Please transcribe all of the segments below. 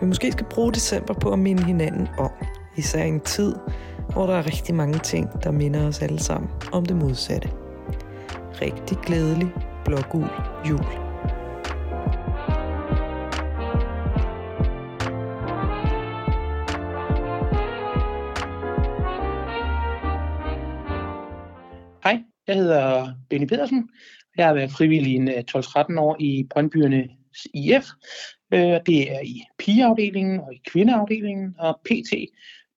vi måske skal bruge december på at minde hinanden om. Især i en tid, hvor der er rigtig mange ting, der minder os alle sammen om det modsatte. Rigtig glædelig blågul jul. Hej, jeg hedder Benny Pedersen. Jeg har været frivillig i øh, 12-13 år i Brøndbyerne IF. Øh, det er i pigeafdelingen og i kvindeafdelingen, og PT,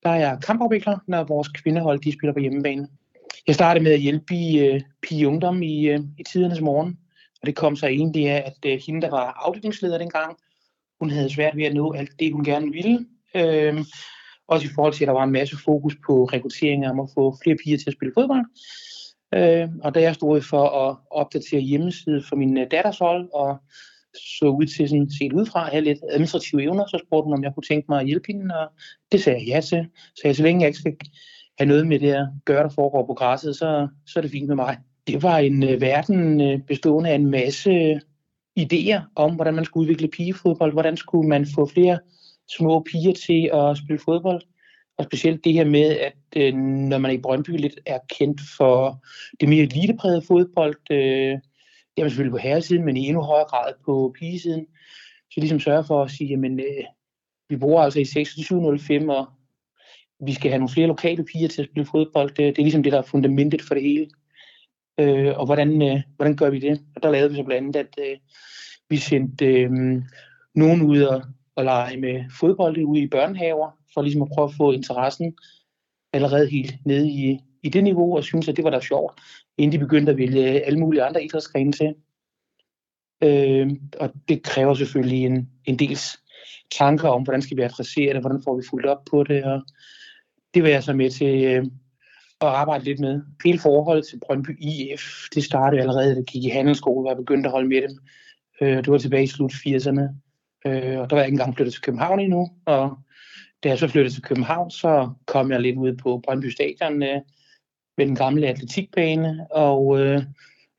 der er jeg kampafvikler, når vores kvindehold de spiller på hjemmebane. Jeg startede med at hjælpe i øh, pige ungdom i, øh, i tidernes morgen, og det kom så egentlig af, at øh, hende, der var afdelingsleder dengang, hun havde svært ved at nå alt det, hun gerne ville. Øh, også i forhold til, at der var en masse fokus på rekruttering om at få flere piger til at spille fodbold. Øh, og da jeg stod for at opdatere hjemmeside for min øh, datters hold, og så ud til sådan set udefra at have lidt administrative evner, så spurgte hun, om jeg kunne tænke mig at hjælpe hende, og det sagde jeg ja til. Så jeg, så længe jeg ikke skal have noget med det at gøre, der foregår på græsset, så, så er det fint med mig. Det var en uh, verden uh, bestående af en masse øh, idéer om, hvordan man skulle udvikle pigefodbold, hvordan skulle man få flere små piger til at spille fodbold. Og specielt det her med, at øh, når man i Brøndby lidt er kendt for det mere eliteprægede fodbold, øh, det er man selvfølgelig på herresiden, men i endnu højere grad på pigesiden. Så ligesom sørge for at sige, jamen, øh, vi bruger altså i 2605, og vi skal have nogle flere lokale piger til at spille fodbold. Det, det er ligesom det, der er fundamentet for det hele. Øh, og hvordan, øh, hvordan gør vi det? Og der lavede vi så blandt andet, at øh, vi sendte øh, nogen ud og, og lege med fodbold ude i børnehaver, for ligesom at prøve at få interessen allerede helt nede i, i det niveau, og synes, at det var da sjovt, inden de begyndte at vælge alle mulige andre idrætsgrene til. Øh, og det kræver selvfølgelig en, en dels tanker om, hvordan skal vi adressere det, hvordan får vi fuldt op på det, og det var jeg så med til øh, at arbejde lidt med. Hele forholdet til Brøndby IF, det startede allerede, da jeg gik i handelsskole, hvor jeg begyndte at holde med dem. Øh, det var tilbage i slut 80'erne, øh, og der var jeg ikke engang flyttet til København endnu, og da jeg så flyttede til København, så kom jeg lidt ud på Brøndby Stadion, øh, ved den gamle atletikbane, og øh,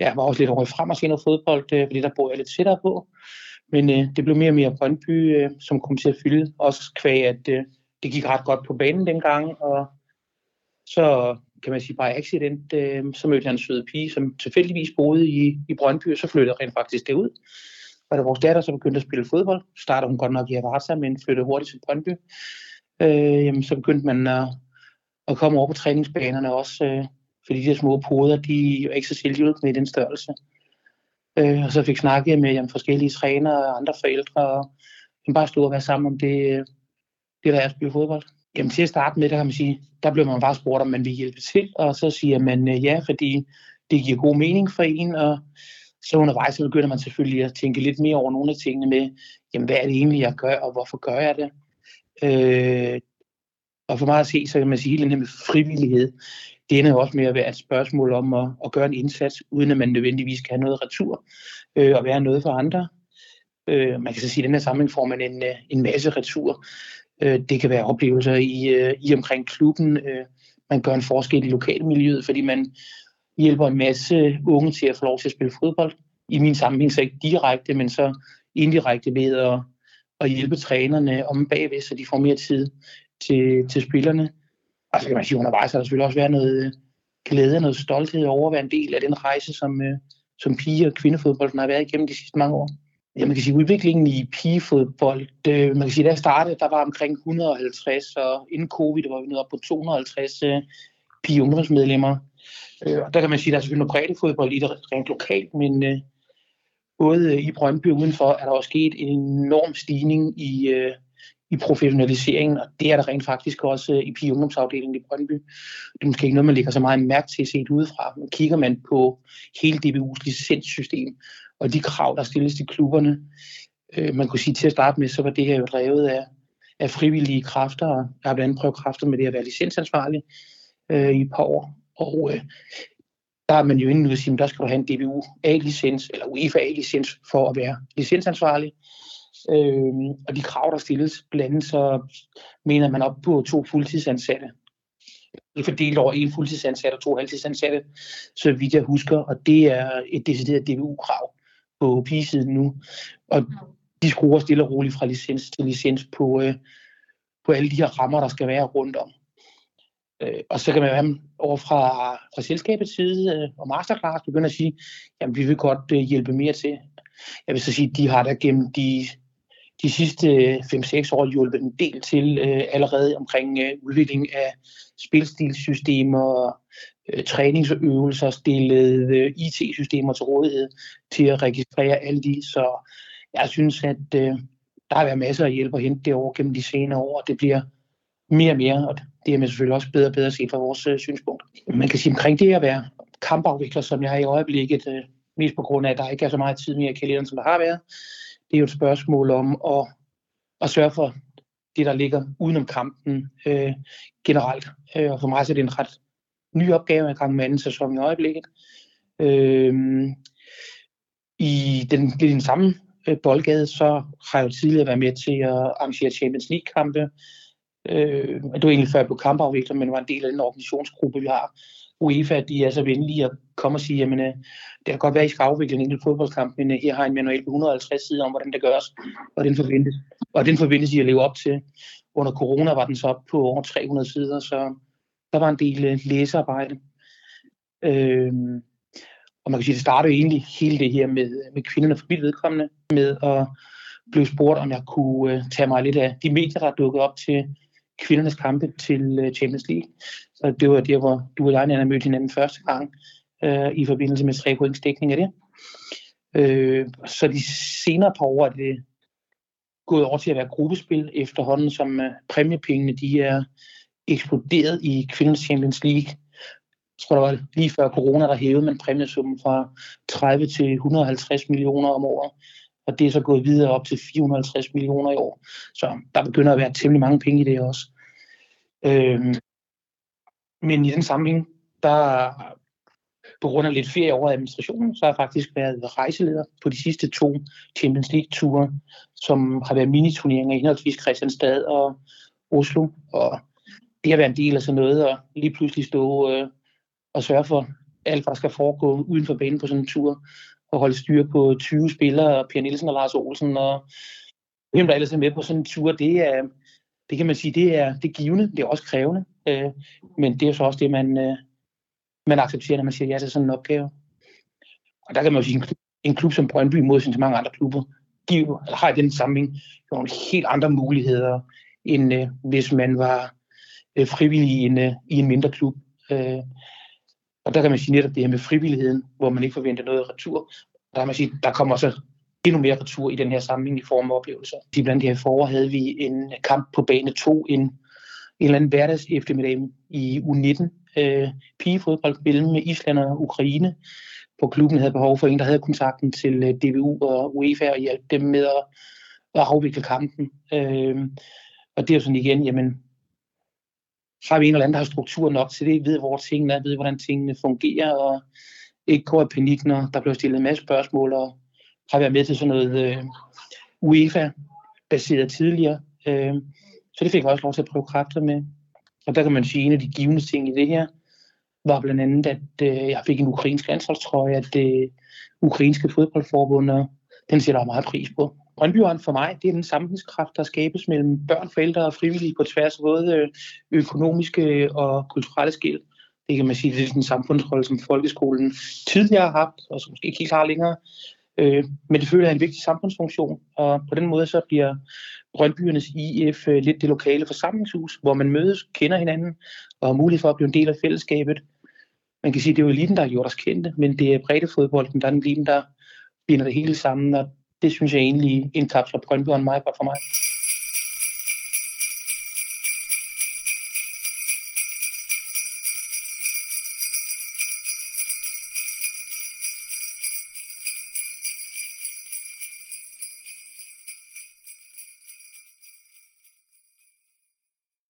jeg var også lidt over frem og se noget fodbold, øh, fordi der bor jeg lidt tættere på. Men øh, det blev mere og mere Brøndby, øh, som kom til at fylde, også kvæg, at øh, det gik ret godt på banen dengang, og så kan man sige bare accident, øh, så mødte jeg en sød pige, som tilfældigvis boede i, i Brøndby, og så flyttede jeg rent faktisk derud. Var Og da vores datter så begyndte at spille fodbold, startede hun godt nok i Avarta, men flyttede hurtigt til Brøndby. Øh, jamen, så begyndte man at, at komme over på træningsbanerne også, øh, fordi de der små poder, de er jo ikke så selvhjulpende i den størrelse. Øh, og så fik snakket med jamen, forskellige trænere og andre forældre, og bare stå og være sammen om det, øh, det der er at spille fodbold. Jamen til at starte med, der kan man sige, der blev man bare spurgt, om man ville hjælpe til, og så siger man øh, ja, fordi det giver god mening for en, og så undervejs så begynder man selvfølgelig at tænke lidt mere over nogle af tingene med, jamen hvad er det egentlig, jeg gør, og hvorfor gør jeg det? Øh, og for mig at se, så kan man sige, hele den her med frivillighed, det ender jo også med at være et spørgsmål om at, at gøre en indsats, uden at man nødvendigvis kan have noget retur øh, og være noget for andre. Øh, man kan så sige, at i den her sammenhæng får man en, øh, en masse retur. Øh, det kan være oplevelser i, øh, i omkring klubben. Øh, man gør en forskel i lokalmiljøet, fordi man hjælper en masse unge til at få lov til at spille fodbold. I min sammenhæng så ikke direkte, men så indirekte ved at, at hjælpe trænerne om bagved, så de får mere tid til, til spillerne. Og så kan man sige, undervejs har der selvfølgelig også været noget øh, glæde og noget stolthed over at være en del af den rejse, som, øh, som pige- og kvindefodbolden har været igennem de sidste mange år. Ja, man kan sige, udviklingen i pigefodbold, det, man kan sige, da jeg startede, der var omkring 150, og inden covid var vi nede op på 250 øh, pige- ungdomsmedlemmer. Øh, og der kan man sige, at der er selvfølgelig noget fodbold i det rent lokalt, men øh, både i Brøndby og udenfor er der også sket en enorm stigning i, øh, i professionaliseringen, og det er der rent faktisk også øh, i pige- i Brøndby. Det er måske ikke noget, man lægger så meget mærke til set udefra, men kigger man på hele DBU's licenssystem og de krav, der stilles til klubberne. Øh, man kunne sige til at starte med, så var det her jo drevet af, af frivillige kræfter. Jeg har blandt andet prøvet kræfter med det at være licensansvarlig øh, i et par år. Og øh, der er man jo inde og sige, at der skal du have en DBU A-licens, eller UEFA A-licens for at være licensansvarlig. Øh, og de krav, der stilles, blandt andet så mener man op på to fuldtidsansatte. Det er fordelt over en fuldtidsansat og to halvtidsansatte, så vidt jeg husker, og det er et decideret DBU-krav på pigesiden nu. Og de skruer stille og roligt fra licens til licens på, øh, på alle de her rammer, der skal være rundt om. Øh, og så kan man være over fra, fra selskabets side øh, og Masterclass begynde at sige, jamen vi vil godt øh, hjælpe mere til. Jeg vil så sige, de har der gennem de, de sidste 5-6 år hjulpet en del til øh, allerede omkring øh, udvikling af spilstilsystemer, øh, træningsøvelser, stillet øh, IT-systemer til rådighed til at registrere alle de. Så jeg synes, at øh, der har været masser af hjælp at hente derovre gennem de senere år, og det bliver mere og mere, og det er selvfølgelig også bedre og bedre set fra vores øh, synspunkt. Man kan sige omkring det at være kampafvikler, som jeg har i øjeblikket, øh, mest på grund af, at der ikke er så meget tid mere i kalenderen, som der har været. Det er jo et spørgsmål om at, at sørge for det, der ligger udenom kampen øh, generelt. Øh, og for mig så er det en ret ny opgave, i gang med anden sæson i øjeblikket. Øh, I den, lidt den samme øh, boldgade, så har jeg jo tidligere været med til at arrangere Champions League-kampe, Øh, det var egentlig før jeg blev kampafvikler, men var en del af den organisationsgruppe, vi har. UEFA, de er så venlige at komme og sige, jamen, øh, det kan godt være, at I skal afvikle en enkelt fodboldkamp, men øh, her har en manual på 150 sider om, hvordan det gøres, og den forventes. Og den forventes I at leve op til. Under corona var den så op på over 300 sider, så der var en del øh, læsearbejde. Øh, og man kan sige, det startede egentlig hele det her med, øh, med kvinderne for mit vedkommende, med at blive spurgt, om jeg kunne øh, tage mig lidt af de medier, der dukkede dukket op til kvindernes kampe til øh, Champions League. Så det var der, hvor du og jeg Nana, mødte hinanden første gang øh, i forbindelse med tre points dækning af det. Øh, så de senere par år er det gået over til at være gruppespil efterhånden, som øh, præmiepengene de er eksploderet i kvindernes Champions League. Jeg tror, der var lige før corona, der hævede man præmiesummen fra 30 til 150 millioner om året og det er så gået videre op til 450 millioner i år. Så der begynder at være temmelig mange penge i det også. Øhm, men i den sammenhæng, der på grund af lidt ferie over administrationen, så har jeg faktisk været rejseleder på de sidste to Champions League-ture, som har været miniturneringer i henholdsvis Christianstad og Oslo. Og det har været en del af sådan noget, og lige pludselig stå øh, og sørge for alt, hvad der skal foregå uden for banen på sådan en tur at holde styr på 20 spillere, Pia Nielsen og Lars Olsen, og hvem der ellers er med på sådan en tur, det er, det kan man sige, det er, det er givende, det er også krævende, øh, men det er så også det, man, øh, man accepterer, når man siger ja til sådan en opgave. Og der kan man jo sige, en klub, en klub som Brøndby, mod til mange andre klubber, giver, har i den sammenhæng nogle helt andre muligheder, end øh, hvis man var øh, frivillig i en, øh, i en mindre klub. Øh, og der kan man sige netop det her med frivilligheden, hvor man ikke forventer noget retur. Der kan man sige, der kommer så endnu mere retur i den her samling i form af oplevelser. De blandt de her forår havde vi en kamp på bane 2, en, en eller anden hverdags eftermiddag i U19 øh, pigefodbold mellem Island og Ukraine, hvor klubben havde behov for en, der havde kontakten til øh, DBU og UEFA og hjælpe dem med at, at afvikle kampen. Øh, og det er jo sådan igen, jamen, har vi en eller anden, der har struktur nok til det, ved hvor tingene er, ved hvordan tingene fungerer, og ikke går i panik, når der bliver stillet en masse spørgsmål, og har været med til sådan noget øh, UEFA-baseret tidligere. Øh, så det fik jeg også lov til at prøve kræfter med. Og der kan man sige, at en af de givende ting i det her, var blandt andet, at øh, jeg fik en ukrainsk landsholdstrøje at det ukrainske fodboldforbund, den sætter jeg meget pris på. Brøndbyånd for mig, det er den sammenhængskraft, der skabes mellem børn, forældre og frivillige på tværs af både øh, økonomiske og kulturelle skil. Det kan man sige, det er den samfundsrolle, som folkeskolen tidligere har haft, og som måske ikke helt har længere. Øh, men det føler jeg er en vigtig samfundsfunktion, og på den måde så bliver Brøndbyernes IF øh, lidt det lokale forsamlingshus, hvor man mødes, kender hinanden og har mulighed for at blive en del af fællesskabet. Man kan sige, at det er jo eliten, der har gjort os kendte, men det er breddefodbolden, der er den eliten, der binder det hele sammen, og det synes jeg egentlig indkapsler Brøndby meget godt for mig.